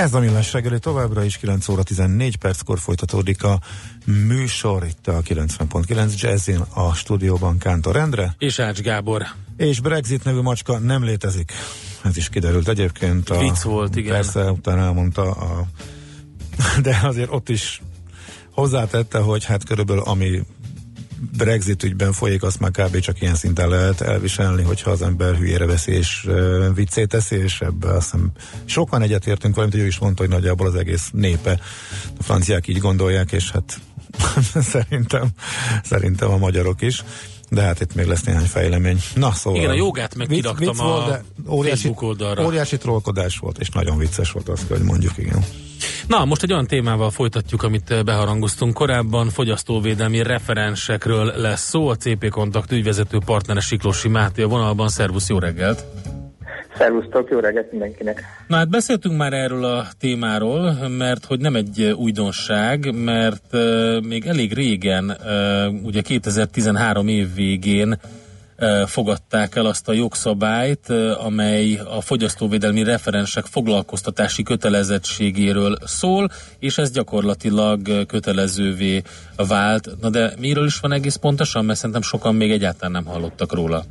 Ez a millás reggeli továbbra is 9 óra 14 perckor folytatódik a műsor itt a 90.9 Jazzin a stúdióban Kántor Endre. És Ács Gábor. És Brexit nevű macska nem létezik. Ez is kiderült egyébként. A, Vicc volt, igen. Persze, utána elmondta a, de azért ott is hozzátette, hogy hát körülbelül ami Brexit ügyben folyik, azt már kb. csak ilyen szinten lehet elviselni, hogyha az ember hülyére veszi és uh, viccét teszi, és ebbe azt hiszem sokan egyetértünk, valamint ő is mondta, hogy nagyjából az egész népe, a franciák így gondolják, és hát szerintem, szerintem a magyarok is de hát itt még lesz néhány fejlemény. Na szóval. Igen, a jogát meg vicc, vicc a volt, de óriási, Facebook oldalra. Óriási trollkodás volt, és nagyon vicces volt azt, hogy mondjuk, igen. Na, most egy olyan témával folytatjuk, amit eh, beharangoztunk korábban. Fogyasztóvédelmi referensekről lesz szó. A CP Kontakt ügyvezető partnere Siklósi Máté a vonalban. Szervusz, jó reggelt! Szervusztok, jó reggelt mindenkinek! Na hát beszéltünk már erről a témáról, mert hogy nem egy eh, újdonság, mert uh, még elég régen, uh, ugye 2013 év végén fogadták el azt a jogszabályt, amely a fogyasztóvédelmi referensek foglalkoztatási kötelezettségéről szól, és ez gyakorlatilag kötelezővé vált. Na de miről is van egész pontosan, mert szerintem sokan még egyáltalán nem hallottak róla.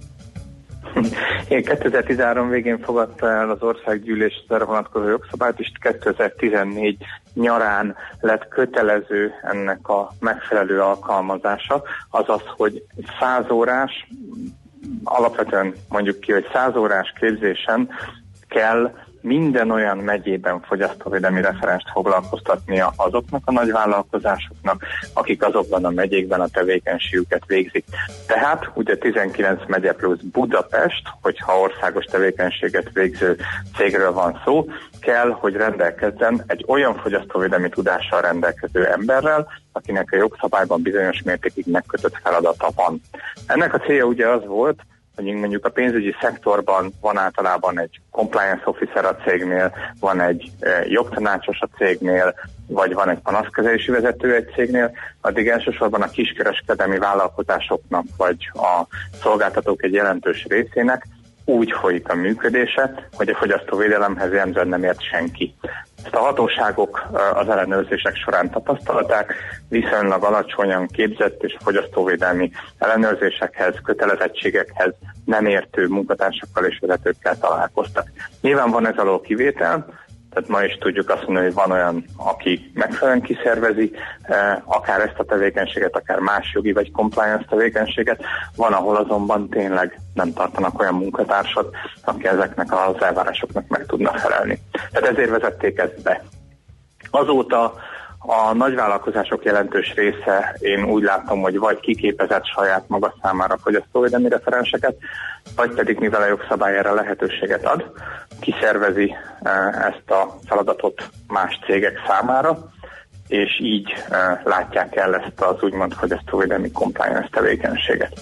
Én 2013 végén fogadta el az országgyűlés erre vonatkozó jogszabályt, és 2014 nyarán lett kötelező ennek a megfelelő alkalmazása, azaz, hogy 100 órás alapvetően mondjuk ki, hogy 100 órás képzésen kell minden olyan megyében fogyasztóvédelmi referenst foglalkoztatnia azoknak a nagyvállalkozásoknak, akik azokban a megyékben a tevékenységüket végzik. Tehát ugye 19 megye plusz Budapest, hogyha országos tevékenységet végző cégről van szó, kell, hogy rendelkezzen egy olyan fogyasztóvédelmi tudással rendelkező emberrel, akinek a jogszabályban bizonyos mértékig megkötött feladata van. Ennek a célja ugye az volt, mondjuk a pénzügyi szektorban van általában egy compliance officer a cégnél, van egy e, jogtanácsos a cégnél, vagy van egy panaszkezelési vezető egy cégnél, addig elsősorban a kiskereskedelmi vállalkozásoknak, vagy a szolgáltatók egy jelentős részének úgy folyik a működése, hogy a fogyasztóvédelemhez jellemzően nem ért senki. Ezt a hatóságok az ellenőrzések során tapasztalták, viszonylag alacsonyan képzett és fogyasztóvédelmi ellenőrzésekhez, kötelezettségekhez nem értő munkatársakkal és vezetőkkel találkoztak. Nyilván van ez alól kivétel, tehát ma is tudjuk azt mondani, hogy van olyan, aki megfelelően kiszervezi eh, akár ezt a tevékenységet, akár más jogi vagy compliance tevékenységet. Van, ahol azonban tényleg nem tartanak olyan munkatársat, aki ezeknek az elvárásoknak meg tudna felelni. Tehát ezért vezették ezt be. Azóta a nagyvállalkozások jelentős része én úgy látom, hogy vagy kiképezett saját maga számára fogyasztóvédelmi referenseket, vagy pedig mivel a jogszabály erre lehetőséget ad, kiszervezi e, ezt a feladatot más cégek számára, és így e, látják el ezt az úgymond fogyasztóvédelmi compliance tevékenységet.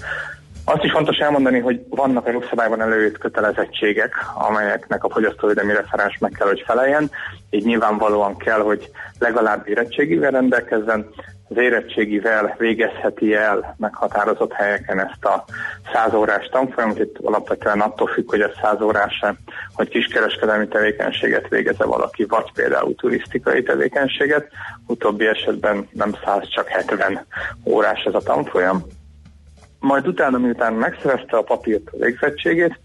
Azt is fontos elmondani, hogy vannak a jogszabályban előírt kötelezettségek, amelyeknek a fogyasztóvédelmi referens meg kell, hogy feleljen. Így nyilvánvalóan kell, hogy legalább érettségivel rendelkezzen, az érettségivel végezheti el meghatározott helyeken ezt a 100 órás tanfolyamot. Itt alapvetően attól függ, hogy a 100 órás hogy kiskereskedelmi tevékenységet végeze valaki, vagy például turisztikai tevékenységet. Utóbbi esetben nem 100, csak 70 órás ez a tanfolyam majd utána, miután megszerezte a papírt a végzettségét,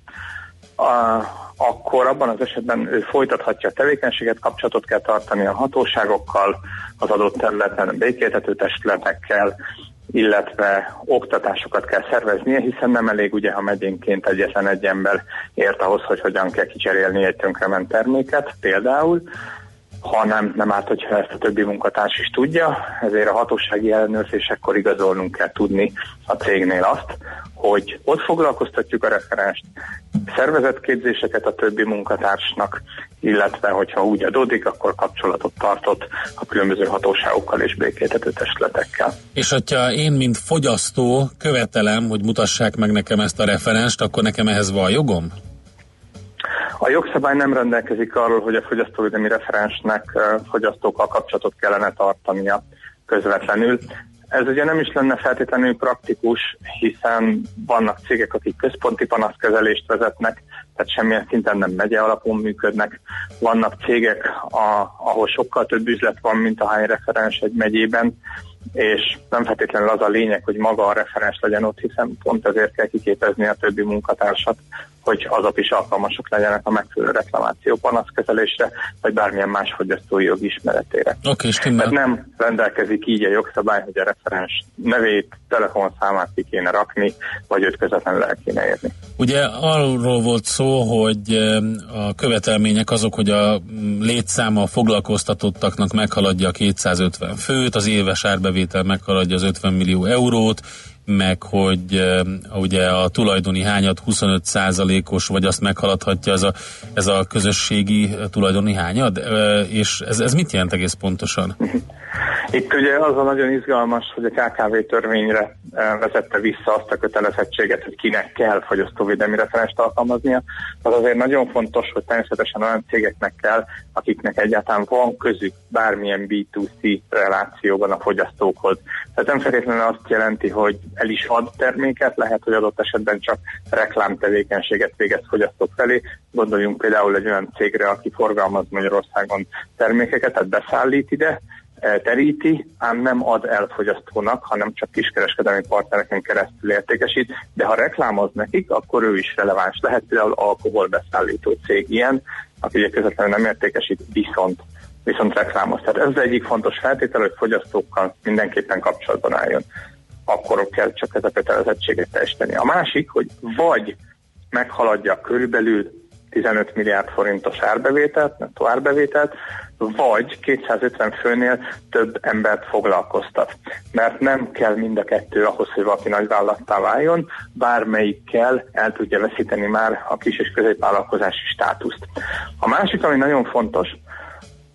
a, akkor abban az esetben ő folytathatja a tevékenységet, kapcsolatot kell tartani a hatóságokkal, az adott területen a békéltető testületekkel, illetve oktatásokat kell szerveznie, hiszen nem elég ugye, ha megyénként egyetlen egy ember ért ahhoz, hogy hogyan kell kicserélni egy tönkrement terméket például, hanem nem árt, hogyha ezt a többi munkatárs is tudja, ezért a hatósági ellenőrzésekkor igazolnunk kell tudni a cégnél azt, hogy ott foglalkoztatjuk a referenst, szervezetképzéseket a többi munkatársnak, illetve hogyha úgy adódik, akkor kapcsolatot tartott a különböző hatóságokkal és békéltető testületekkel. És hogyha én, mint fogyasztó követelem, hogy mutassák meg nekem ezt a referenst, akkor nekem ehhez van jogom? A jogszabály nem rendelkezik arról, hogy a fogyasztóvédelmi referensnek fogyasztókkal kapcsolatot kellene tartania közvetlenül. Ez ugye nem is lenne feltétlenül praktikus, hiszen vannak cégek, akik központi panaszkezelést vezetnek, tehát semmilyen szinten nem megye alapon működnek. Vannak cégek, a, ahol sokkal több üzlet van, mint a hány referens egy megyében, és nem feltétlenül az a lényeg, hogy maga a referens legyen ott, hiszen pont ezért kell kiképezni a többi munkatársat, hogy azok is alkalmasok legyenek a megfelelő reklamáció panaszkezelésre, vagy bármilyen más fogyasztói jog ismeretére. Okay, Tehát nem rendelkezik így a jogszabály, hogy a referens nevét, telefonszámát ki kéne rakni, vagy őt közvetlenül el kéne érni. Ugye arról volt szó, hogy a követelmények azok, hogy a létszáma a foglalkoztatottaknak meghaladja a 250 főt, az éves árbevétel meghaladja az 50 millió eurót, meg hogy ugye a tulajdoni hányat 25%-os, vagy azt meghaladhatja ez a, ez a közösségi tulajdoni hányad, és ez, ez mit jelent egész pontosan? Itt ugye az a nagyon izgalmas, hogy a KKV törvényre vezette vissza azt a kötelezettséget, hogy kinek kell fogyasztóvédelmi referenst alkalmaznia. Az azért nagyon fontos, hogy természetesen olyan cégeknek kell, akiknek egyáltalán van közük bármilyen B2C relációban a fogyasztókhoz. Tehát nem feltétlenül azt jelenti, hogy el is ad terméket, lehet, hogy adott esetben csak reklámtevékenységet végez fogyasztók felé. Gondoljunk például egy olyan cégre, aki forgalmaz Magyarországon termékeket, tehát beszállít ide, e, teríti, ám nem ad el fogyasztónak, hanem csak kiskereskedelmi partnereken keresztül értékesít, de ha reklámoz nekik, akkor ő is releváns lehet, például alkoholbeszállító cég ilyen, aki ugye közvetlenül nem értékesít, viszont viszont reklámoz. Tehát ez az egyik fontos feltétel, hogy fogyasztókkal mindenképpen kapcsolatban álljon akkor kell csak ez a kötelezettséget teljesíteni. A másik, hogy vagy meghaladja körülbelül 15 milliárd forintos árbevételt, nettó árbevételt, vagy 250 főnél több embert foglalkoztat. Mert nem kell mind a kettő ahhoz, hogy valaki nagyvállalattá váljon, bármelyikkel el tudja veszíteni már a kis és középvállalkozási státuszt. A másik, ami nagyon fontos,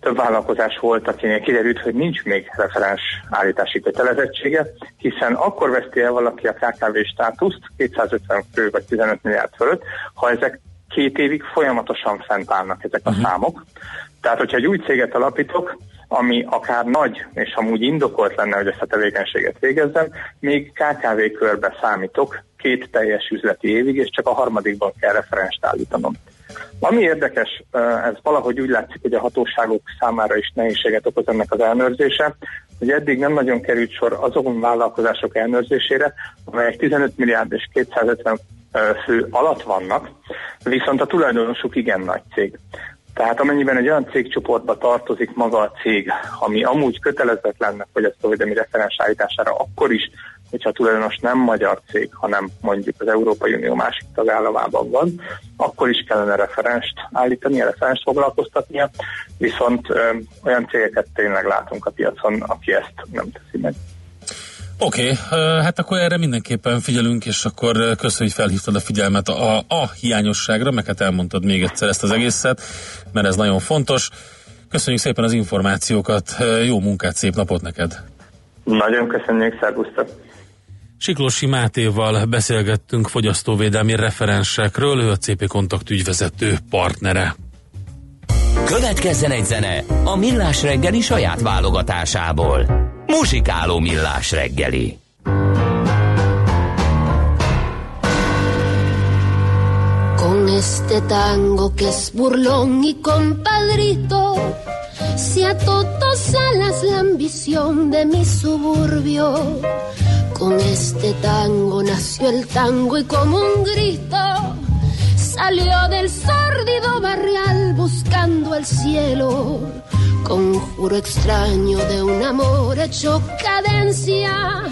több vállalkozás volt, akinek kiderült, hogy nincs még referens állítási kötelezettsége, hiszen akkor veszti el valaki a KKV státuszt 250 fő vagy 15 milliárd fölött, ha ezek két évig folyamatosan fent állnak ezek a uh-huh. számok. Tehát, hogyha egy új céget alapítok, ami akár nagy, és amúgy indokolt lenne, hogy ezt a tevékenységet végezzem, még KKV körbe számítok két teljes üzleti évig, és csak a harmadikban kell referenst állítanom. Ami érdekes, ez valahogy úgy látszik, hogy a hatóságok számára is nehézséget okoz ennek az elnőrzése, hogy eddig nem nagyon került sor azokon vállalkozások elnőrzésére, amelyek 15 milliárd és 250 fő alatt vannak, viszont a tulajdonosuk igen nagy cég. Tehát amennyiben egy olyan cégcsoportba tartozik maga a cég, ami amúgy kötelezett lenne fogyasztóvédelmi referens állítására, akkor is, hogyha a tulajdonos nem magyar cég, hanem mondjuk az Európai Unió másik tagállamában van, akkor is kellene referenst állítani, referenst foglalkoztatnia, viszont ö, olyan cégeket tényleg látunk a piacon, aki ezt nem teszi meg. Oké, okay, hát akkor erre mindenképpen figyelünk, és akkor köszönjük, hogy felhívtad a figyelmet a, a hiányosságra, meg hát elmondtad még egyszer ezt az egészet, mert ez nagyon fontos. Köszönjük szépen az információkat, jó munkát, szép napot neked! Nagyon köszönjük, szervusztok! Siklósi Mátéval beszélgettünk fogyasztóvédelmi referensekről, ő a CP Kontakt ügyvezető partnere. Következzen egy zene a Millás reggeli saját válogatásából. Muzsikáló Millás reggeli. Con este tango que es burlón y compadrito, si a todos alas la ambición de mi suburbio Con este tango nació el tango y como un grito salió del sórdido barrial buscando el cielo. Conjuro extraño de un amor hecho cadencia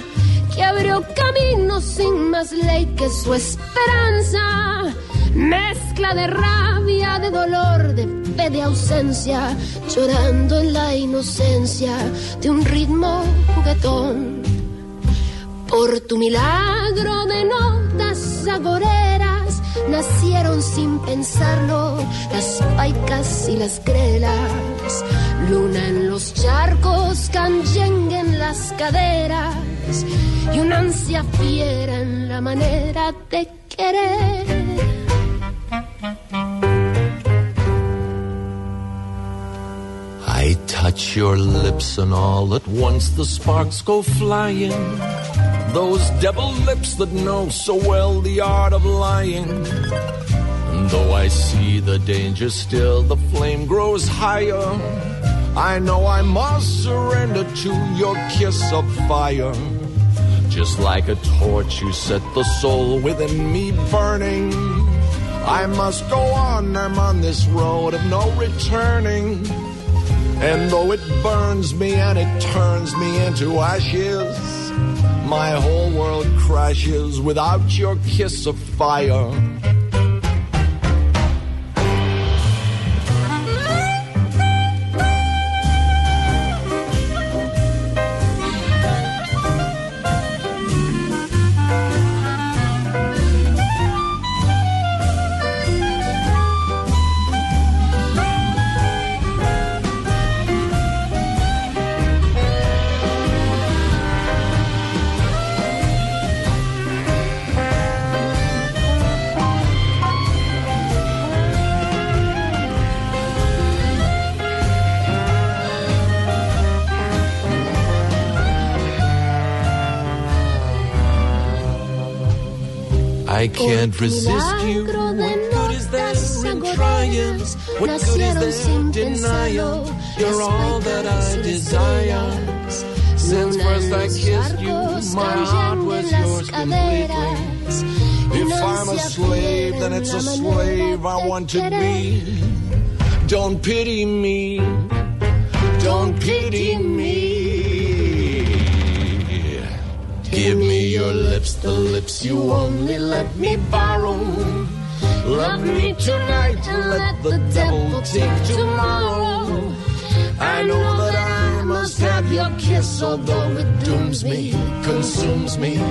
que abrió camino sin más ley que su esperanza. Mezcla de rabia, de dolor, de de ausencia, llorando en la inocencia de un ritmo juguetón por tu milagro de notas las agoreras nacieron sin pensarlo, las paicas y las grelas. Luna en los charcos, canyengue en las caderas y una ansia fiera en la manera de querer. Touch your lips and all at once the sparks go flying. Those devil lips that know so well the art of lying. And though I see the danger still, the flame grows higher. I know I must surrender to your kiss of fire. Just like a torch, you set the soul within me burning. I must go on, I'm on this road of no returning. And though it burns me and it turns me into ashes, my whole world crashes without your kiss of fire. I can't resist you. What good is there in trying? What good is there in denial? You're all that I desire. Since first I kissed you, my heart was yours completely. If I'm a slave, then it's a slave I want to be. Don't pity me. Don't pity me. Give me your lips, the lips you only let me borrow. Love me tonight and let the devil take tomorrow. I know that I must have your kiss, although it dooms me, consumes me.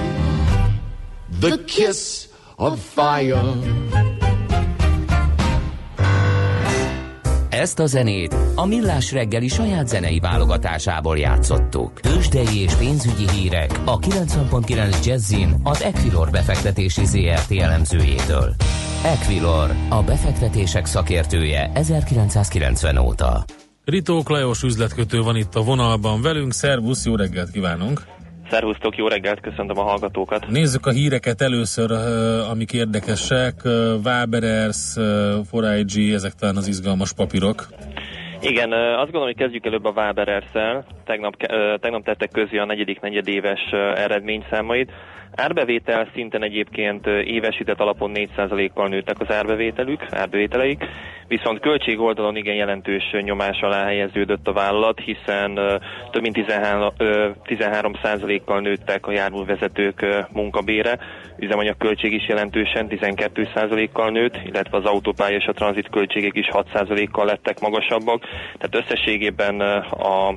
The kiss of fire. Ezt a zenét a Millás reggeli saját zenei válogatásából játszottuk. Tőzsdei és pénzügyi hírek a 90.9 Jazzin az Equilor befektetési ZRT elemzőjétől. Equilor, a befektetések szakértője 1990 óta. Ritók Lajos üzletkötő van itt a vonalban velünk. Szervusz, jó reggelt kívánunk! Szervusztok, jó reggelt, köszöntöm a hallgatókat. Nézzük a híreket először, amik érdekesek. Waberers, uh, 4IG, ezek talán az izgalmas papírok. Igen, azt gondolom, hogy kezdjük előbb a Waberers-szel. Tegnap, tegnap tettek közé a negyedik negyedéves eredményszámait. Árbevétel szinten egyébként évesített alapon 4%-kal nőttek az árbevételük, árbevételeik, viszont költség oldalon igen jelentős nyomás alá helyeződött a vállalat, hiszen több mint 13, ö, 13%-kal nőttek a járművezetők munkabére, üzemanyag költség is jelentősen 12%-kal nőtt, illetve az autópálya és a tranzit költségek is 6%-kal lettek magasabbak, tehát összességében a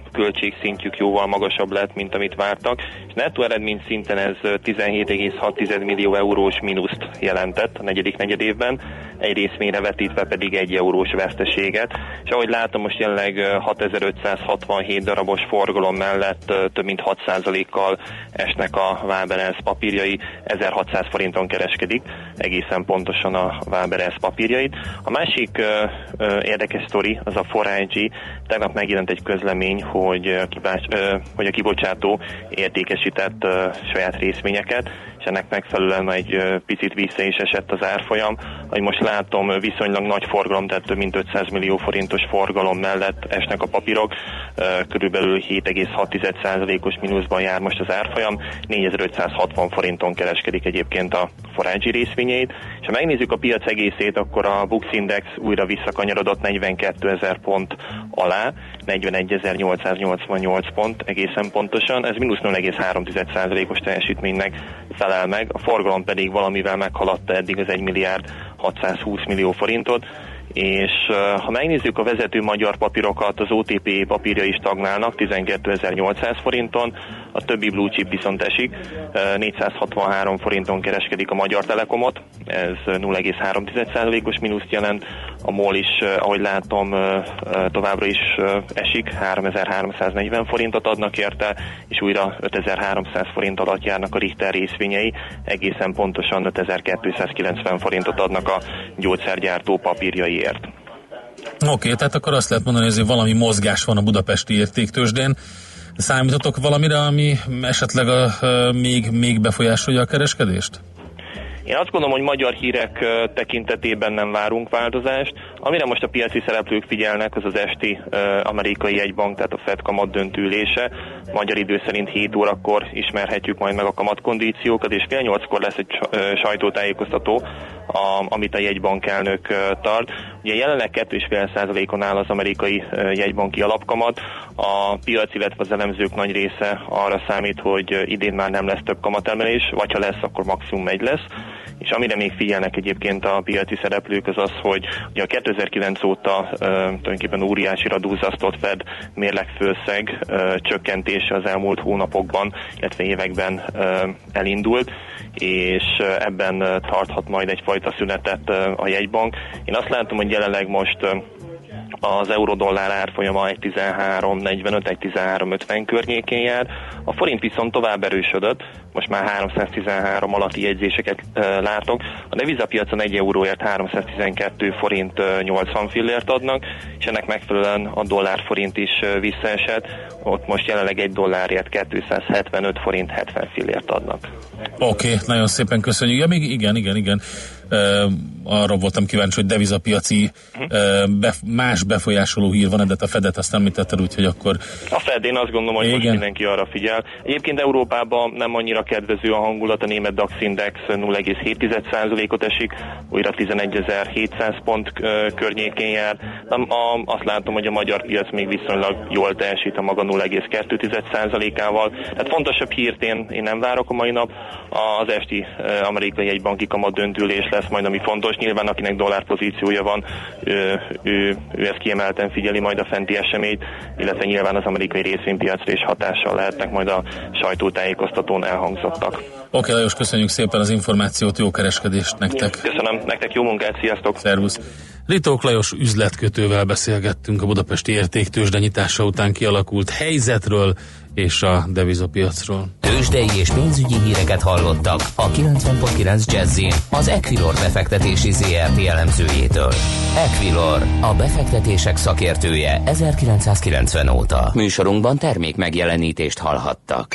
költségszintjük jóval magasabb lett, mint amit vártak, és nettó eredmény szinten ez ö, 17,6 millió eurós mínuszt jelentett a negyedik negyedévben, egy részményre vetítve pedig egy eurós veszteséget, és ahogy látom, most jelenleg ö, 6567 darabos forgalom mellett több mint 6%-kal esnek a Waberers papírjai, 1600 forinton kereskedik, egészen pontosan a Waberers papírjait. A másik ö, ö, érdekes sztori az a 4IG, tegnap megjelent egy közlemény, hogy, kibás, hogy a kibocsátó értékesített saját részvényeket, és ennek megfelelően egy picit vissza is esett az árfolyam. Ahogy most látom, viszonylag nagy forgalom, tehát több mint 500 millió forintos forgalom mellett esnek a papírok, körülbelül 7,6%-os mínuszban jár most az árfolyam, 4560 forinton kereskedik egyébként a forágyi részvényeit, és ha megnézzük a piac egészét, akkor a Bux Index újra visszakanyarodott 42 ezer pont alá, 41.888 pont egészen pontosan, ez mínusz 0,3%-os teljesítménynek felel meg, a forgalom pedig valamivel meghaladta eddig az 1 milliárd 620 millió forintot, és ha megnézzük a vezető magyar papírokat, az OTP papírja is stagnálnak 12.800 forinton, a többi blue chip viszont esik. 463 forinton kereskedik a Magyar Telekomot, ez 0,3%-os mínuszt jelent. A MOL is, ahogy látom, továbbra is esik, 3340 forintot adnak érte, és újra 5300 forint alatt járnak a Richter részvényei, egészen pontosan 5290 forintot adnak a gyógyszergyártó papírjaiért. Oké, okay, tehát akkor azt lehet mondani, hogy valami mozgás van a budapesti értéktősdén. Számítotok valamire, ami esetleg a, még, még befolyásolja a kereskedést? Én azt gondolom, hogy magyar hírek tekintetében nem várunk változást. Amire most a piaci szereplők figyelnek, az az esti amerikai jegybank, tehát a Fed kamat döntülése. Magyar idő szerint 7 órakor ismerhetjük majd meg a kamatkondíciókat, és fél nyolckor lesz egy sajtótájékoztató, a, amit a jegybank elnök tart. Ugye jelenleg 2,5%-on áll az amerikai jegybanki alapkamat. A piac, illetve az elemzők nagy része arra számít, hogy idén már nem lesz több kamatelmelés, vagy ha lesz, akkor maximum egy lesz és amire még figyelnek egyébként a piaci szereplők az az, hogy ugye a 2009 óta uh, tulajdonképpen óriási dúzasztott Fed mérlegfőszeg uh, csökkentése az elmúlt hónapokban, illetve években uh, elindult, és ebben tarthat majd egyfajta szünetet a jegybank. Én azt látom, hogy jelenleg most az euró-dollár árfolyama 1.13.45, 1.13.50 környékén jár. A forint viszont tovább erősödött, most már 313 alatti jegyzéseket e, látok. A devizapiacon 1 euróért 312 forint e, 80 fillért adnak, és ennek megfelelően a dollár forint is visszaesett. Ott most jelenleg egy dollárért 275 forint 70 fillért adnak. Oké, okay, nagyon szépen köszönjük. Ja, még igen, igen, igen. Arra voltam kíváncsi, hogy devizapiaci bef, más befolyásoló hír van, de a Fedet azt említetted, úgyhogy akkor... A Fed, én azt gondolom, hogy igen. most mindenki arra figyel. Egyébként Európában nem annyira kedvező a hangulat, a német DAX Index 0,7%-ot esik, újra 11.700 pont környékén jár. Nem, a, azt látom, hogy a magyar piac még viszonylag jól teljesít a maga 0,2%-ával. Tehát fontosabb hírt én, én nem várok a mai nap. Az esti amerikai egybanki kamat döntülés lesz majd, ami fontos. Nyilván akinek dollár pozíciója van, ő, ő, ő ezt kiemelten figyeli majd a fenti eseményt, illetve nyilván az amerikai részvénypiacra is hatással lehetnek majd a sajtótájékoztatón elhangzottak. Oké, okay, Lajos, köszönjük szépen az információt, jó kereskedést nektek. Köszönöm, nektek jó munkát, sziasztok! Szervusz! Ritók Lajos üzletkötővel beszélgettünk a budapesti értéktősde nyitása után kialakult helyzetről és a devizapiacról. Tőzsdei és pénzügyi híreket hallottak a 90.9 jazz az Equilor befektetési ZRT elemzőjétől. Equilor, a befektetések szakértője 1990 óta. Műsorunkban termék megjelenítést hallhattak.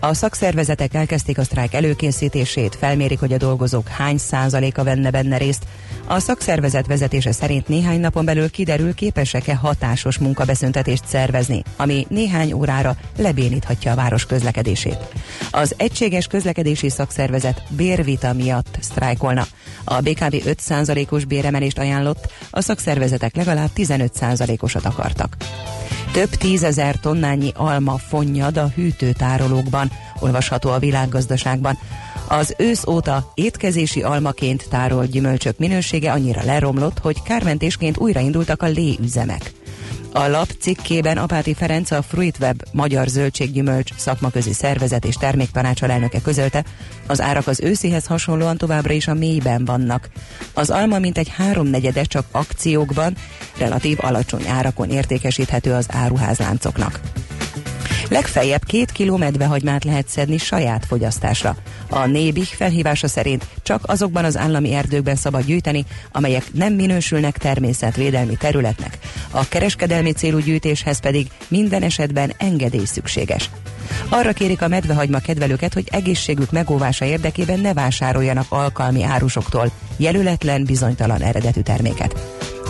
A szakszervezetek elkezdték a sztrájk előkészítését, felmérik, hogy a dolgozók hány százaléka venne benne részt. A szakszervezet vezetése szerint néhány napon belül kiderül, képesek-e hatásos munkabeszüntetést szervezni, ami néhány órára lebéníthatja a város közlekedését. Az egységes közlekedési szakszervezet bérvita miatt sztrájkolna. A BKV 5%-os béremelést ajánlott, a szakszervezetek legalább 15%-osat akartak. Több tízezer tonnányi alma fonnyad a hűtőtárolókban, olvasható a világgazdaságban. Az ősz óta étkezési almaként tárolt gyümölcsök minősége annyira leromlott, hogy kármentésként újraindultak a léüzemek. A lap cikkében Apáti Ferenc a Fruitweb Magyar Zöldséggyümölcs szakmaközi szervezet és terméktanács elnöke közölte, az árak az őszihez hasonlóan továbbra is a mélyben vannak. Az alma mintegy háromnegyede csak akciókban, relatív alacsony árakon értékesíthető az áruházláncoknak. Legfeljebb két kiló medvehagymát lehet szedni saját fogyasztásra. A Nébih felhívása szerint csak azokban az állami erdőkben szabad gyűjteni, amelyek nem minősülnek természetvédelmi területnek. A kereskedelmi célú gyűjtéshez pedig minden esetben engedély szükséges. Arra kérik a medvehagyma kedvelőket, hogy egészségük megóvása érdekében ne vásároljanak alkalmi árusoktól jelöletlen, bizonytalan eredetű terméket.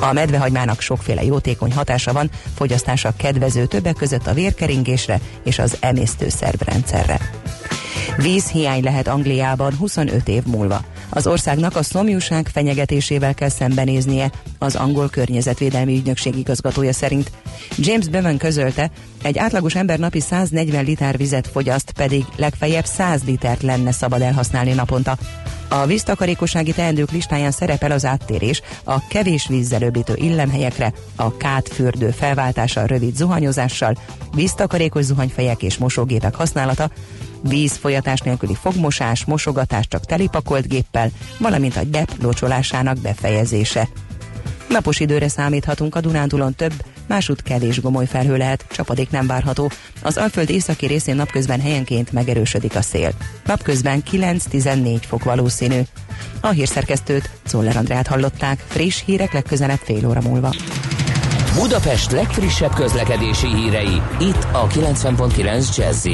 A medvehagymának sokféle jótékony hatása van, fogyasztása kedvező többek között a vérkeringésre és az emésztőszervrendszerre. Vízhiány lehet Angliában 25 év múlva. Az országnak a szomjúság fenyegetésével kell szembenéznie, az angol környezetvédelmi ügynökség igazgatója szerint. James Bevan közölte, egy átlagos ember napi 140 liter vizet fogyaszt, pedig legfeljebb 100 litert lenne szabad elhasználni naponta. A víztakarékossági teendők listáján szerepel az áttérés a kevés vízzel öblítő illemhelyekre, a kátfürdő felváltása rövid zuhanyozással, víztakarékos zuhanyfejek és mosógépek használata, vízfolyatás nélküli fogmosás, mosogatás csak telipakolt géppel, valamint a gyep locsolásának befejezése. Napos időre számíthatunk a Dunántúlon több, másút kevés gomoly felhő lehet, csapadék nem várható. Az Alföld északi részén napközben helyenként megerősödik a szél. Napközben 9-14 fok valószínű. A hírszerkesztőt, Czoller Andrát hallották, friss hírek legközelebb fél óra múlva. Budapest legfrissebb közlekedési hírei, itt a 90.9 jazz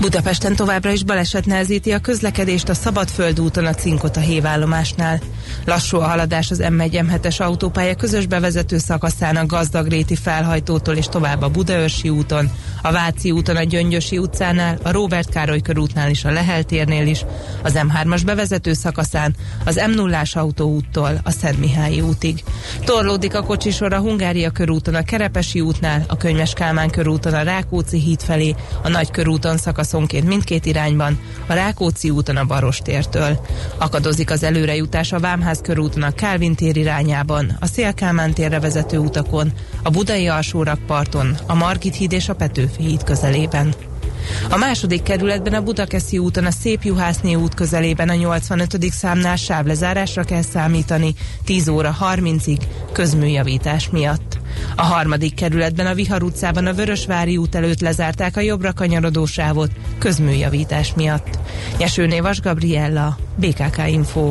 Budapesten továbbra is baleset nehezíti a közlekedést a Szabadföld úton a Cinkota hévállomásnál. Lassú a haladás az M1-M7-es autópálya közös bevezető szakaszán a Gazdagréti felhajtótól és tovább a Budaörsi úton, a Váci úton a Gyöngyösi utcánál, a Róbert Károly körútnál is a Leheltérnél is, az M3-as bevezető szakaszán, az M0-ás autóúttól a Szent Mihályi útig. Torlódik a kocsisor a Hungária körúton a Kerepesi útnál, a Könyves Kálmán körúton a Rákóczi híd felé, a Nagy körúton szakaszonként mindkét irányban, a Rákóczi úton a Barostértől. Akadozik az előrejutás a Vámház körúton a Kálvin tér irányában, a Szélkálmán térre vezető utakon, a Budai alsórakparton, a Margit híd és a Petőfi híd közelében. A második kerületben a Budakeszi úton a Szép Juhászné út közelében a 85. számnál sávlezárásra kell számítani 10 óra 30-ig közműjavítás miatt. A harmadik kerületben a Vihar utcában a Vörösvári út előtt lezárták a jobbra kanyarodó sávot közműjavítás miatt. Nyesőné Vas Gabriella, BKK Info.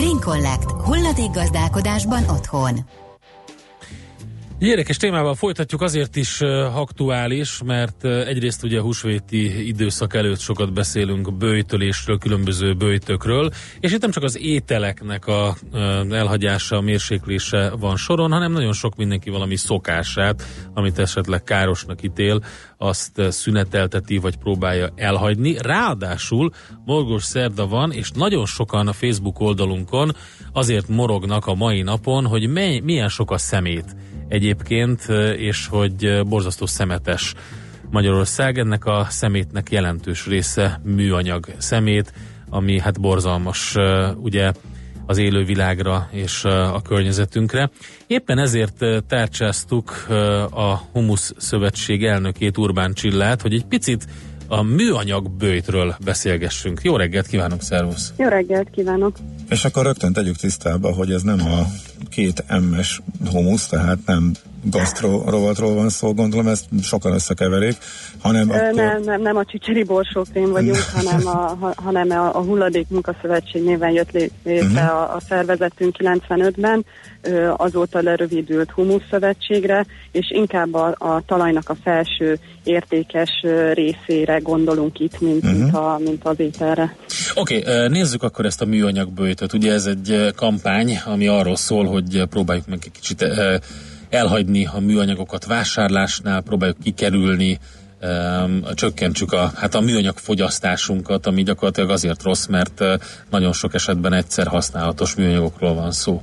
Green Collect. Hulladék gazdálkodásban otthon. Érdekes témával folytatjuk, azért is aktuális, mert egyrészt ugye húsvéti időszak előtt sokat beszélünk bőjtölésről, különböző bőjtökről, és itt nem csak az ételeknek a elhagyása, a mérséklése van soron, hanem nagyon sok mindenki valami szokását, amit esetleg károsnak ítél, azt szünetelteti, vagy próbálja elhagyni. Ráadásul morgos szerda van, és nagyon sokan a Facebook oldalunkon azért morognak a mai napon, hogy mely, milyen sok a szemét egyébként, és hogy borzasztó szemetes Magyarország. Ennek a szemétnek jelentős része műanyag szemét, ami hát borzalmas ugye az élővilágra és a környezetünkre. Éppen ezért tárcsáztuk a Humusz Szövetség elnökét, Urbán Csillát, hogy egy picit a műanyag bőjtről beszélgessünk. Jó reggelt kívánok, szervusz! Jó reggelt kívánok! És akkor rögtön tegyük tisztába, hogy ez nem a két MS humusz, tehát nem gasztro rovatról van szó, gondolom ezt sokan összekeverik, hanem Ö, akkor... nem, nem, nem a csicseri borsókrém vagyunk, hanem a, ha, hanem a, a Hulladék Munkaszövetség néven jött lé- létre Mhm. uh-huh. a, a szervezetünk 95-ben, ö, azóta lerövidült Humusz Szövetségre, és inkább a, a talajnak a felső értékes részére gondolunk itt, mint, uh-huh. mint, a, mint az ételre. Oké, okay, nézzük akkor ezt a műanyag bőjtöt. Ugye ez egy kampány, ami arról szól, hogy próbáljuk meg egy kicsit elhagyni a műanyagokat vásárlásnál, próbáljuk kikerülni, csökkentsük a, hát a műanyag fogyasztásunkat, ami gyakorlatilag azért rossz, mert nagyon sok esetben egyszer használatos műanyagokról van szó.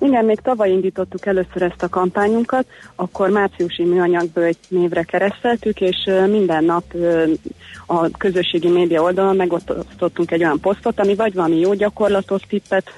Igen, még tavaly indítottuk először ezt a kampányunkat, akkor márciusi műanyagbőjt névre kereszteltük, és minden nap a közösségi média oldalon megosztottunk egy olyan posztot, ami vagy valami jó gyakorlatot, tippet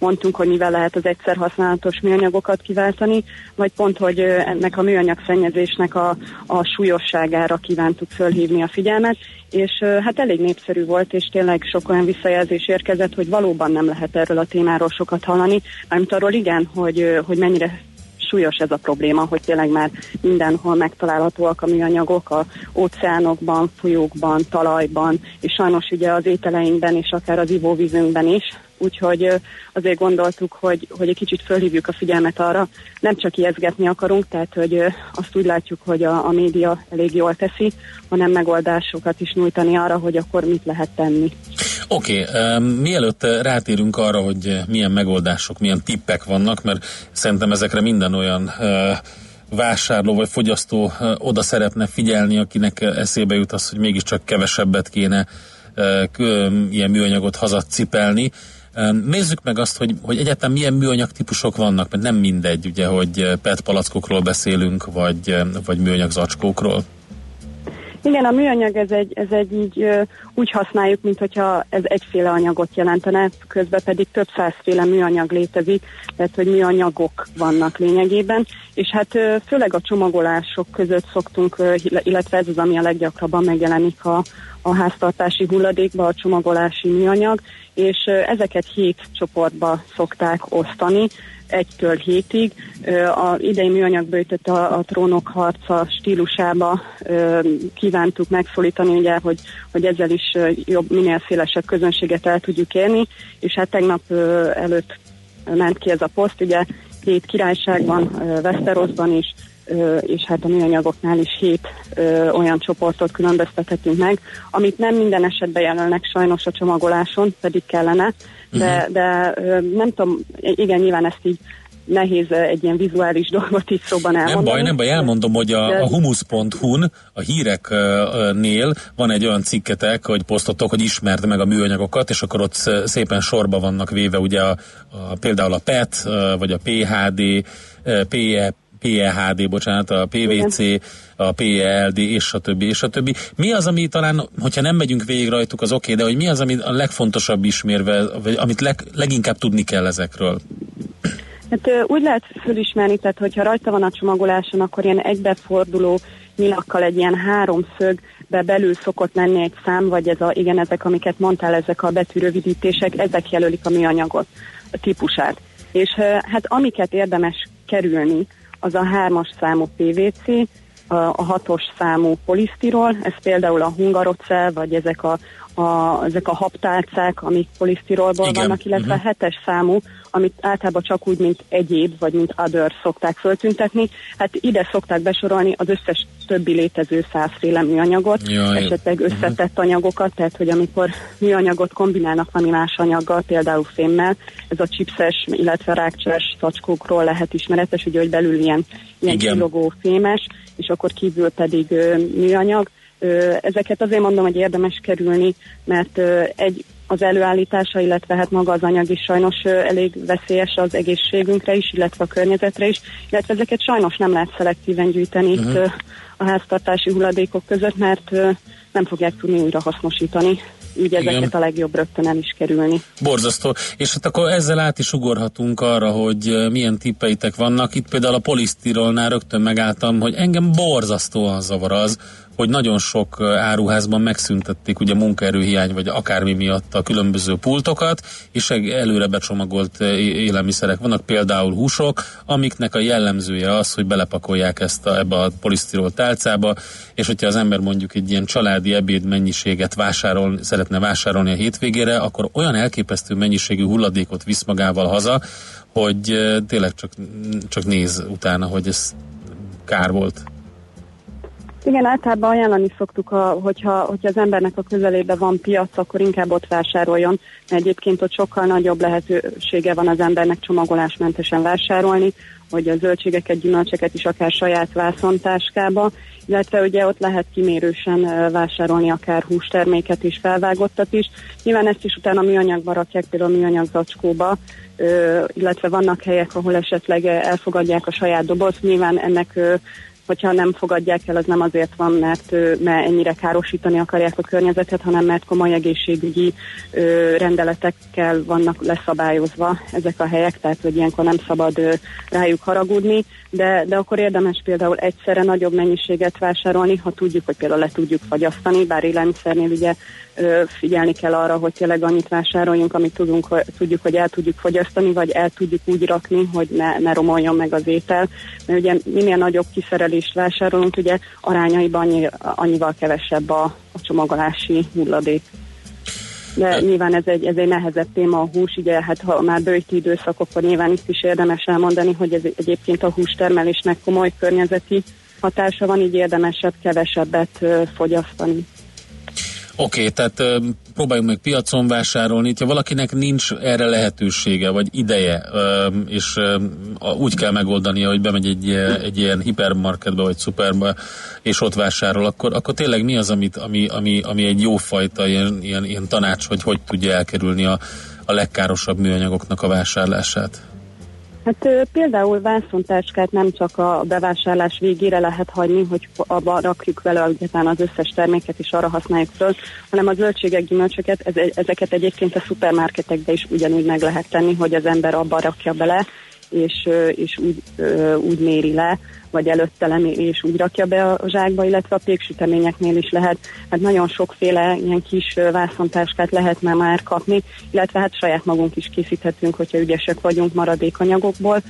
mondtunk, hogy mivel lehet az egyszer használatos műanyagokat kiváltani, vagy pont, hogy ennek a műanyag szennyezésnek a, a súlyosságára kívántuk fölhívni a figyelmet, és hát elég népszerű volt, és tényleg sok olyan visszajelzés érkezett, hogy valóban nem lehet erről a témáról sokat hallani, mármint arról igen, hogy, hogy mennyire súlyos ez a probléma, hogy tényleg már mindenhol megtalálhatóak a műanyagok, a óceánokban, folyókban, talajban, és sajnos ugye az ételeinkben és akár az ivóvízünkben is. Úgyhogy azért gondoltuk, hogy, hogy egy kicsit fölhívjuk a figyelmet arra, nem csak ijeszgetni akarunk, tehát hogy azt úgy látjuk, hogy a, a média elég jól teszi, hanem megoldásokat is nyújtani arra, hogy akkor mit lehet tenni. Oké, okay, um, mielőtt rátérünk arra, hogy milyen megoldások, milyen tippek vannak, mert szerintem ezekre minden olyan uh, vásárló vagy fogyasztó oda szeretne figyelni, akinek eszébe jut az, hogy mégiscsak kevesebbet kéne ilyen műanyagot hazacipelni. Nézzük meg azt, hogy, hogy egyáltalán milyen műanyag típusok vannak, mert nem mindegy, ugye, hogy PET palackokról beszélünk, vagy, vagy műanyag zacskókról. Igen, a műanyag ez egy, ez egy így úgy használjuk, mint hogyha ez egyféle anyagot jelentene, közben pedig több százféle műanyag létezik, tehát hogy műanyagok vannak lényegében, és hát főleg a csomagolások között szoktunk, illetve ez az, ami a leggyakrabban megjelenik a, a háztartási hulladékba, a csomagolási műanyag, és ezeket hét csoportba szokták osztani, egytől hétig. A idei műanyag bőjtött a, a trónok harca stílusába kívántuk megszólítani, ugye, hogy, hogy ezzel is jobb, minél szélesebb közönséget el tudjuk érni, és hát tegnap előtt ment ki ez a poszt, ugye hét királyságban, Westeroszban is, és hát a műanyagoknál is hét olyan csoportot különböztethetünk meg, amit nem minden esetben jelölnek sajnos a csomagoláson, pedig kellene, de, uh-huh. de nem tudom, igen, nyilván ezt így nehéz egy ilyen vizuális dolgot itt szóban elmondani. Nem baj, nem baj, elmondom, hogy a, a humus.hu-n, a híreknél van egy olyan cikketek, hogy posztotok, hogy ismerd meg a műanyagokat, és akkor ott szépen sorba vannak véve ugye a, a, például a PET, vagy a PHD, PE, PEHD, bocsánat, a PVC, Igen. a PELD, és a többi, és a többi. Mi az, ami talán, hogyha nem megyünk végig rajtuk, az oké, okay, de hogy mi az, ami a legfontosabb ismérve, vagy amit leg, leginkább tudni kell ezekről? Hát úgy lehet fölismerni, tehát hogyha rajta van a csomagoláson, akkor ilyen egybeforduló nyilakkal egy ilyen háromszögbe belül szokott lenni egy szám, vagy ez a, igen, ezek, amiket mondtál, ezek a betűrövidítések, ezek jelölik a műanyagot, a típusát. És hát amiket érdemes kerülni, az a hármas számú PVC, a, hatos számú polisztirol, ez például a hungarocell, vagy ezek a, a, ezek a habtálcák, amik polisztirolból Igen. vannak, illetve uh-huh. hetes számú, amit általában csak úgy, mint egyéb, vagy mint other szokták föltüntetni. Hát ide szokták besorolni az összes többi létező százféle műanyagot, Jaj. esetleg mhm. összetett uh-huh. anyagokat, tehát hogy amikor műanyagot kombinálnak valami más anyaggal, például fémmel, ez a chipses, illetve rákcsás szacskókról lehet ismeretes, ugye, hogy belül ilyen, ilyen kilogó fémes, és akkor kívül pedig műanyag. Ezeket azért mondom, hogy érdemes kerülni, mert egy az előállítása, illetve hát maga az anyag is sajnos elég veszélyes az egészségünkre is, illetve a környezetre is, illetve ezeket sajnos nem lehet szelektíven gyűjteni uh-huh. itt a háztartási hulladékok között, mert nem fogják tudni újra hasznosítani így ezeket Igen. a legjobb rögtön el is kerülni. Borzasztó. És hát akkor ezzel át is ugorhatunk arra, hogy milyen tippeitek vannak. Itt például a polisztirolnál rögtön megálltam, hogy engem borzasztóan zavar az, hogy nagyon sok áruházban megszüntették ugye munkaerőhiány vagy akármi miatt a különböző pultokat, és előre becsomagolt élelmiszerek vannak, például húsok, amiknek a jellemzője az, hogy belepakolják ezt a, ebbe a polisztirol tálcába, és hogyha az ember mondjuk egy ilyen családi ebéd mennyiséget vásárol, szeretne vásárolni a hétvégére, akkor olyan elképesztő mennyiségű hulladékot visz magával haza, hogy tényleg csak, csak néz utána, hogy ez kár volt. Igen, általában ajánlani szoktuk, a, hogyha, hogyha az embernek a közelében van piac, akkor inkább ott vásároljon, mert egyébként ott sokkal nagyobb lehetősége van az embernek csomagolásmentesen vásárolni, hogy a zöldségeket, gyümölcseket is akár saját vászontáskába, illetve ugye ott lehet kimérősen vásárolni akár hústerméket is, felvágottat is. Nyilván ezt is utána műanyagba rakják, például műanyag zacskóba, illetve vannak helyek, ahol esetleg elfogadják a saját dobozt. Nyilván ennek hogyha nem fogadják el, az nem azért van, mert, mert ennyire károsítani akarják a környezetet, hanem mert komoly egészségügyi ö, rendeletekkel vannak leszabályozva ezek a helyek, tehát hogy ilyenkor nem szabad ö, rájuk haragudni, de, de akkor érdemes például egyszerre nagyobb mennyiséget vásárolni, ha tudjuk, hogy például le tudjuk fagyasztani, bár élelmiszernél ugye figyelni kell arra, hogy tényleg annyit vásároljunk, amit tudunk, hogy, tudjuk, hogy el tudjuk fogyasztani, vagy el tudjuk úgy rakni, hogy ne, ne romoljon meg az étel. Mert ugye minél nagyobb kiszerelést vásárolunk, ugye arányaiban annyi, annyival kevesebb a, a csomagolási hulladék. De nyilván ez egy, ez egy nehezebb téma a hús, ugye hát ha már bőjti időszak, akkor nyilván itt is érdemes elmondani, hogy ez egyébként a hústermelésnek komoly környezeti hatása van, így érdemesebb kevesebbet fogyasztani. Oké, okay, tehát ö, próbáljunk meg piacon vásárolni. Ha valakinek nincs erre lehetősége, vagy ideje, és úgy kell megoldania, hogy bemegy egy, egy ilyen hipermarketbe, vagy szuperbe, és ott vásárol, akkor, akkor tényleg mi az, amit, ami, ami, ami egy jófajta ilyen, ilyen, ilyen tanács, hogy hogy tudja elkerülni a, a legkárosabb műanyagoknak a vásárlását? Hát például vászontáskát nem csak a bevásárlás végére lehet hagyni, hogy abba rakjuk vele utána az összes terméket és arra használjuk föl, hanem a zöldségek, gyümölcsöket, ez, ezeket egyébként a szupermarketekbe is ugyanúgy meg lehet tenni, hogy az ember abba rakja bele, és, és úgy, úgy méri le, vagy előtte leméri és úgy rakja be a zsákba, illetve a péksüteményeknél is lehet. Hát nagyon sokféle ilyen kis vászontáskát lehetne már kapni, illetve hát saját magunk is készíthetünk, hogyha ügyesek vagyunk maradékanyagokból,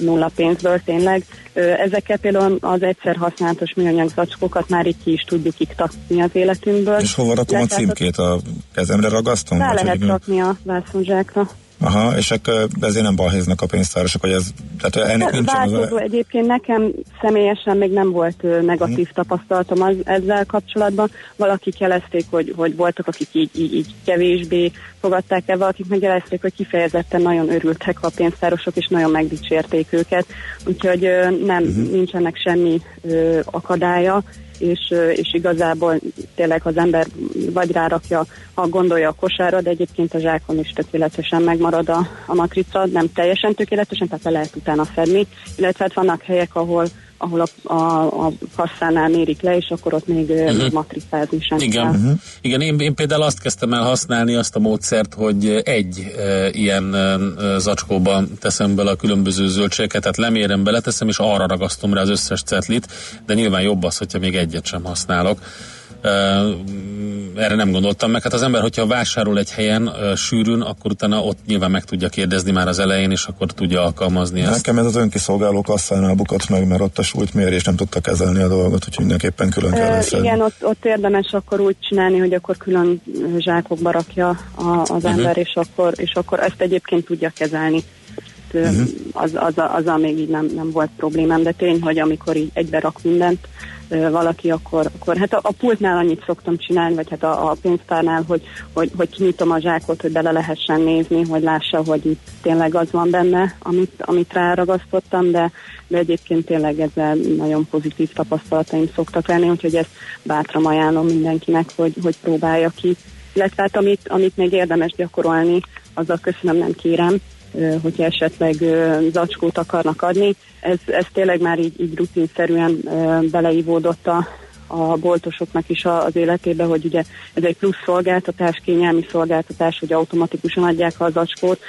nulla pénzből tényleg. Ö, Ezekkel például az egyszer használatos műanyag zacskókat már így ki is tudjuk iktatni az életünkből. És hova rakom a hát címkét? A kezemre ragasztom? Rá lehet rakni a vászonzsákra. Aha, és akkor ezért nem balhéznak a pénztárosok, hogy ez, tehát ennek nincs az Változó a... egyébként nekem személyesen még nem volt negatív Mhm. tapasztalatom az, ezzel kapcsolatban. Valakik jelezték, hogy, hogy voltak, akik így, így, így kevésbé fogadták el, valakik meg jelezték, hogy kifejezetten nagyon örültek a pénztárosok, és nagyon megdicsérték őket. Úgyhogy nem, Mhm. nincs ennek semmi ö, akadálya és, és igazából tényleg az ember vagy rárakja, ha gondolja a kosára, de egyébként a zsákon is tökéletesen megmarad a, a matrica, nem teljesen tökéletesen, tehát le lehet utána fedni, illetve hát vannak helyek, ahol ahol a, a, a kasszánál mérik le, és akkor ott még uh-huh. matricázni sem Igen, kell. Igen én, én például azt kezdtem el használni azt a módszert, hogy egy e, ilyen e, zacskóba teszem bele a különböző zöldségeket, tehát lemérem, beleteszem, és arra ragasztom rá az összes cetlit, de nyilván jobb az, hogyha még egyet sem használok. E, erre nem gondoltam meg. Hát az ember, hogyha vásárol egy helyen e, sűrűn, akkor utána ott nyilván meg tudja kérdezni már az elején, és akkor tudja alkalmazni ezt. Nekem ez az önkiszolgáló kasszánál bukott meg, mert ott a súlytmérés nem tudta kezelni a dolgot, úgyhogy mindenképpen külön kell összedni. igen, ott, ott érdemes akkor úgy csinálni, hogy akkor külön zsákokba rakja a, az uh-huh. ember, és akkor, és akkor ezt egyébként tudja kezelni. Ö, Mhm. Az, az, azzal még így nem, nem volt problémám, de tény, hogy amikor így egybe rak mindent valaki, akkor, akkor hát a, a pultnál annyit szoktam csinálni, vagy hát a, a pénztárnál, hogy, hogy, hogy kinyitom a zsákot, hogy bele lehessen nézni, hogy lássa, hogy itt tényleg az van benne, amit, amit ráragasztottam, de, de egyébként tényleg ezzel nagyon pozitív tapasztalataim szoktak lenni, úgyhogy ezt bátran ajánlom mindenkinek, hogy, hogy próbálja ki. Illetve hát amit, amit még érdemes gyakorolni, azzal köszönöm, nem kérem, hogyha esetleg zacskót akarnak adni. Ez, ez tényleg már így, így rutinszerűen beleívódott a, a boltosoknak is a- az életébe, hogy ugye ez egy plusz szolgáltatás, kényelmi szolgáltatás, hogy automatikusan adják az zacskót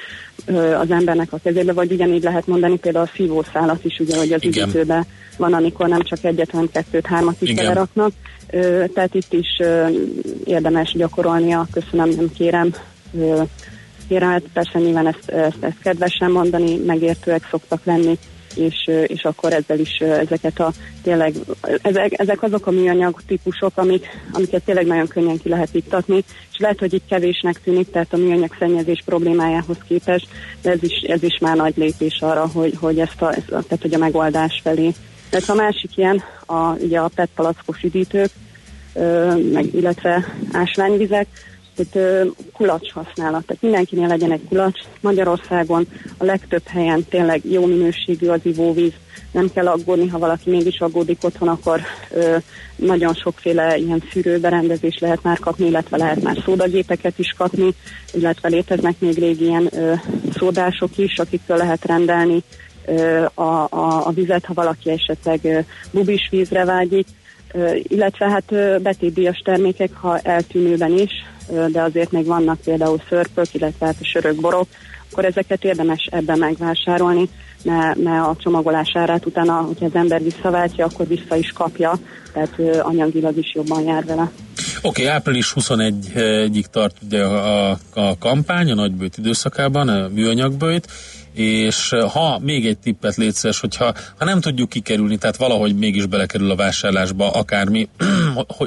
ö, az embernek a kezébe, vagy ugyanígy lehet mondani például a szívószálat is, ugye, hogy az Igen. üdítőbe van, amikor nem csak egyet, hanem kettőt, hármat is beleraknak. Tehát itt is érdemes gyakorolni a köszönöm, nem kérem ö, kérelmet. Persze nyilván ezt, ezt, ezt kedvesen mondani, megértőek szoktak lenni, és, és akkor ezzel is ezeket a tényleg, ezek, ezek azok a műanyag típusok, amik, amiket tényleg nagyon könnyen ki lehet iktatni, és lehet, hogy itt kevésnek tűnik, tehát a műanyag szennyezés problémájához képest, de ez is, ez is már nagy lépés arra, hogy, hogy ezt a, tehát, hogy a megoldás felé. Tehát a másik ilyen, a, ugye a PET palackos üdítők, meg, illetve ásványvizek, tehát kulacs használat. Tehát mindenkinél legyen egy kulacs. Magyarországon a legtöbb helyen tényleg jó minőségű az ivóvíz, nem kell aggódni, ha valaki mégis aggódik otthon, akkor ö, nagyon sokféle ilyen szűrőberendezés lehet már kapni, illetve lehet már szódagépeket is kapni, illetve léteznek még régi ilyen ö, szódások is, akiktől lehet rendelni ö, a, a, a vizet, ha valaki esetleg ö, bubis vízre vágyik, illetve hát ö, betétdíjas termékek, ha eltűnőben is, de azért még vannak például szörpök, illetve hát a sörök, borok, akkor ezeket érdemes ebben megvásárolni, mert ne a csomagolás árát utána, hogyha az ember visszaváltja, akkor vissza is kapja, tehát anyagilag is jobban jár vele. Oké, okay, április 21-ig tart ugye a, a, a kampány, a nagybőt időszakában, a műanyagbőt, és eh, ha még egy tippet létszeres, hogyha ha nem tudjuk kikerülni, tehát valahogy mégis belekerül a vásárlásba akármi,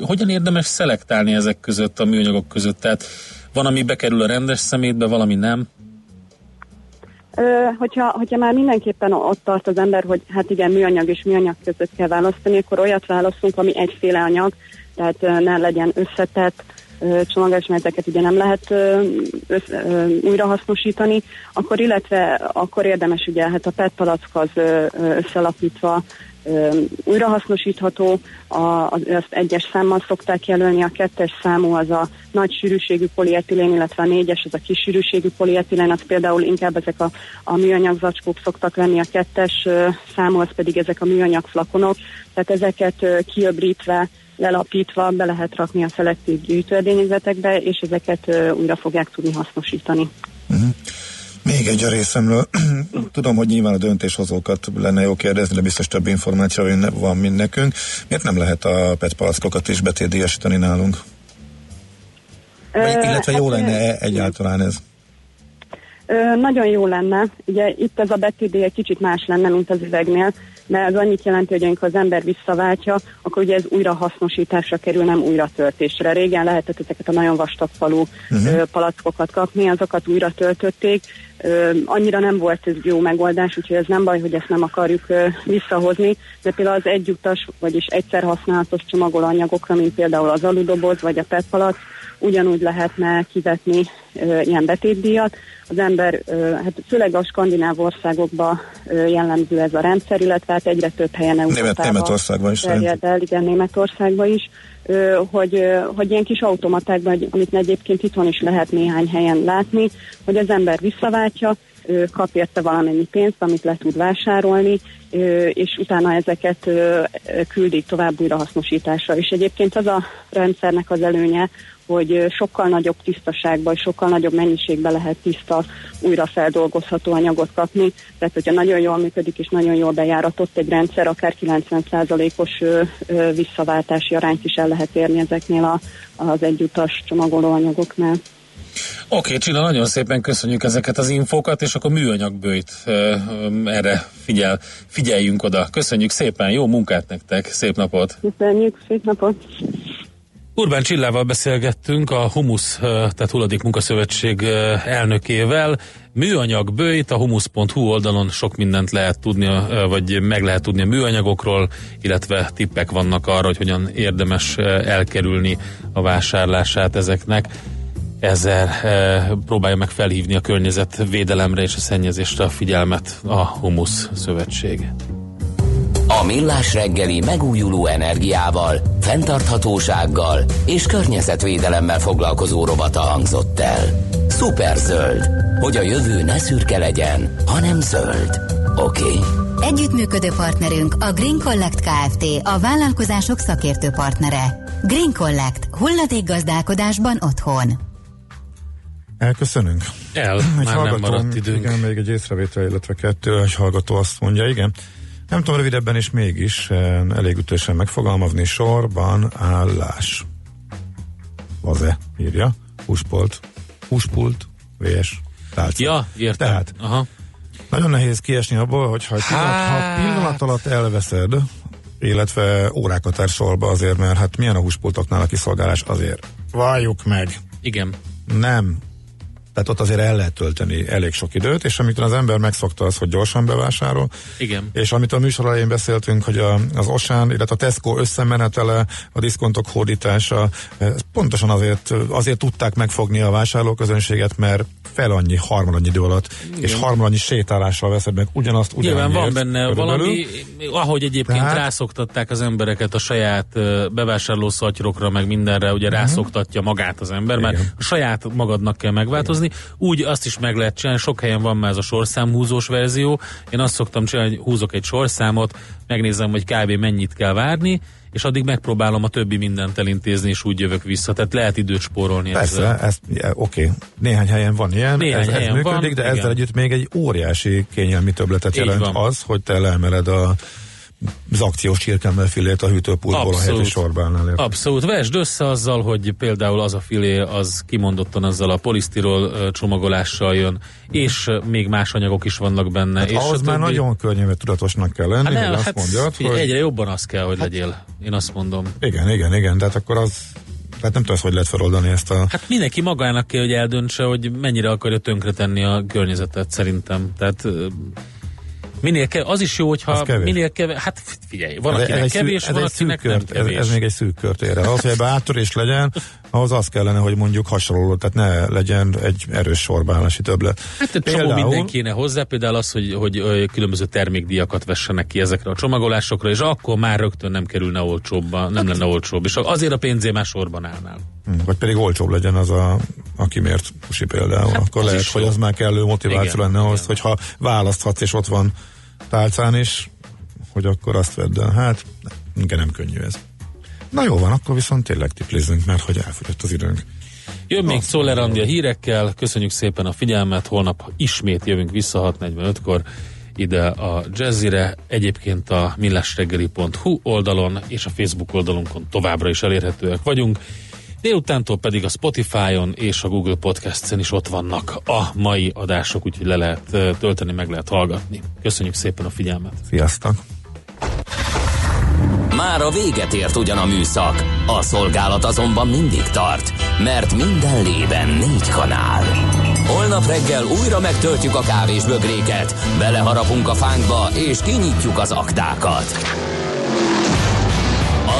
hogyan érdemes szelektálni ezek között, a műanyagok között? Tehát van, ami bekerül a rendes szemétbe, valami nem? Ö, hogyha, hogyha már mindenképpen ott tart az ember, hogy hát igen, műanyag és műanyag között kell választani, akkor olyat választunk, ami egyféle anyag, tehát ne legyen összetett, csomagolás, mert ezeket ugye nem lehet újrahasznosítani, akkor illetve akkor érdemes ugye hát a PET palack az összelapítva újrahasznosítható, a, azt egyes számmal szokták jelölni, a kettes számú az a nagy sűrűségű polietilén, illetve a négyes az a kis sűrűségű polietilén, az például inkább ezek a, a műanyag zacskók szoktak lenni, a kettes számú az pedig ezek a műanyag flakonok, tehát ezeket kiöbrítve lelapítva be lehet rakni a szelektív gyűjtőedényezetekbe, és ezeket újra fogják tudni hasznosítani. Uh-huh. Még egy a részemről. Tudom, hogy nyilván a döntéshozókat lenne jó kérdezni, de biztos több információ van, mint nekünk. Miért nem lehet a PET palackokat is betétdíjasítani nálunk? Vagy, illetve jó hát, lenne egyáltalán ez? Ö, nagyon jó lenne. Ugye itt ez a betétdíj egy kicsit más lenne, mint az üvegnél mert az annyit jelenti, hogy amikor az ember visszaváltja, akkor ugye ez újra hasznosításra kerül, nem újra töltésre. Régen lehetett ezeket a nagyon vastag falú uh-huh. palackokat kapni, azokat újra töltötték. Ö, annyira nem volt ez jó megoldás, úgyhogy ez nem baj, hogy ezt nem akarjuk ö, visszahozni, de például az egyutas, vagyis egyszer használatos csomagolóanyagokra, mint például az aludoboz vagy a PET palack, ugyanúgy lehetne kivetni ö, ilyen betétdíjat. Az ember, ö, hát főleg a skandináv országokban ö, jellemző ez a rendszer, illetve hát egyre több helyen Európában Németországban is terjed el, igen, Németországban is, ö, hogy, ö, hogy ilyen kis automatákban, amit egyébként itthon is lehet néhány helyen látni, hogy az ember visszaváltja, kap érte valamennyi pénzt, amit le tud vásárolni, és utána ezeket küldik tovább újrahasznosításra. És egyébként az a rendszernek az előnye, hogy sokkal nagyobb tisztaságban, sokkal nagyobb mennyiségben lehet tiszta, újra feldolgozható anyagot kapni. Tehát, hogyha nagyon jól működik és nagyon jól bejáratott egy rendszer, akár 90%-os visszaváltási arányt is el lehet érni ezeknél a, az egyutas csomagolóanyagoknál. Oké, okay, Csilla, nagyon szépen köszönjük ezeket az infókat, és akkor műanyagbőjt erre figyel, figyeljünk oda. Köszönjük szépen, jó munkát nektek, szép napot! Köszönjük, szép napot! Urbán Csillával beszélgettünk, a Humus, tehát Hulladék Munkaszövetség elnökével. Műanyag bőjt, a humus.hu oldalon sok mindent lehet tudni, vagy meg lehet tudni a műanyagokról, illetve tippek vannak arra, hogy hogyan érdemes elkerülni a vásárlását ezeknek ezzel e, próbálja meg felhívni a környezetvédelemre és a szennyezésre a figyelmet a Humus Szövetség. A Millás reggeli megújuló energiával, fenntarthatósággal és környezetvédelemmel foglalkozó robata hangzott el. Superzöld, hogy a jövő ne szürke legyen, hanem zöld. Oké. Okay. Együttműködő partnerünk a Green Collect Kft. a vállalkozások szakértő partnere. Green Collect. Hulladék gazdálkodásban otthon. Elköszönünk? El, egy már hallgató, nem maradt időnk. Igen, még egy észrevétel, illetve kettő, egy hallgató azt mondja, igen. Nem tudom, rövidebben is mégis eh, elég ütősen megfogalmazni, sorban állás. Az-e, írja. Húspult, húspult, vés, tálca. Ja, értem. Tehát, Aha. nagyon nehéz kiesni abból, hogy ha, pillanat, ha pillanat alatt elveszed, illetve órákat sorba azért, mert hát milyen a húspultoknál a kiszolgálás azért. Valljuk meg. Igen. Nem tehát ott azért el lehet tölteni elég sok időt, és amit az ember megszokta az, hogy gyorsan bevásárol. Igen. És amit a műsor elején beszéltünk, hogy a, az Osán, illetve a Tesco összemenetele, a diszkontok hódítása, pontosan azért, azért tudták megfogni a vásárlóközönséget, mert fel annyi, harmad annyi idő alatt, Igen. és harmad annyi sétálással veszed meg ugyanazt ugyanannyi. Nyilván van benne körülbelül. valami, ahogy egyébként Tehát... rászoktatták az embereket a saját bevásárlószatyrokra, meg mindenre, ugye uh-huh. rászoktatja magát az ember, Igen. mert a saját magadnak kell megváltozni. Igen. Úgy azt is meg lehet csinálni, sok helyen van már ez a sorszámhúzós verzió. Én azt szoktam csinálni, hogy húzok egy sorszámot, megnézem, hogy kb. mennyit kell várni, és addig megpróbálom a többi mindent elintézni, és úgy jövök vissza. Tehát lehet időt spórolni Persze, ezzel. Ez, ja, oké. Néhány helyen van ilyen, Néhány ez, helyen ez működik, van, de igen. ezzel együtt még egy óriási kényelmi többletet jelent van. az, hogy te leemeled a az akciós csirkemmelfilét a hűtőpultból a heti sorbánál. Abszolút. Vesd össze azzal, hogy például az a filé az kimondottan azzal a polisztirol csomagolással jön, és még más anyagok is vannak benne. Hát és ahhoz már többi... nagyon környezet tudatosnak kell lenni, hát ne, hogy hát azt mondjad, hogy... Egyre jobban az kell, hogy hát... legyél. Én azt mondom. Igen, igen, igen. Tehát akkor az tehát nem tudsz, hogy lehet feloldani ezt a... Hát mindenki magának kell, hogy eldöntse, hogy mennyire akarja tönkretenni a környezetet, szerintem. Tehát Minél kev- az is jó, hogyha minél kevés, hát figyelj, van, akinek egy kevés, szűk, van, ez akinek nem kört, ez, kevés. ez még egy szűk kört ér el. Az, hogy ebbe áttörés legyen, ahhoz az kellene, hogy mondjuk hasonló, tehát ne legyen egy erős sorbaállási többlet. Hát egy csomó minden kéne hozzá, például az, hogy, hogy különböző termékdíjakat vessenek ki ezekre a csomagolásokra, és akkor már rögtön nem kerülne olcsóbba, nem lenne olcsóbb, és azért a pénzé már sorban állnál. Hm, Vagy pedig olcsóbb legyen az, a, aki mért pusi például. Hát akkor lehet, hogy az már kellő motiváció Igen, lenne ahhoz, hogyha választhatsz, és ott van tálcán is, hogy akkor azt vedd el. Hát, igen, nem könnyű ez. Na jó van, akkor viszont tényleg tiplizzünk, mert hogy elfogyott az időnk. Jön még Szoller Andi a hírekkel, köszönjük szépen a figyelmet, holnap ismét jövünk vissza 6.45-kor ide a Jazzire, egyébként a millásreggeli.hu oldalon és a Facebook oldalunkon továbbra is elérhetőek vagyunk. Délutántól pedig a Spotify-on és a Google Podcast-en is ott vannak a mai adások, úgyhogy le lehet tölteni, meg lehet hallgatni. Köszönjük szépen a figyelmet! Sziasztok! Már a véget ért ugyan a műszak, a szolgálat azonban mindig tart, mert minden lében négy kanál. Holnap reggel újra megtöltjük a kávés bögréket, beleharapunk a fánkba és kinyitjuk az aktákat.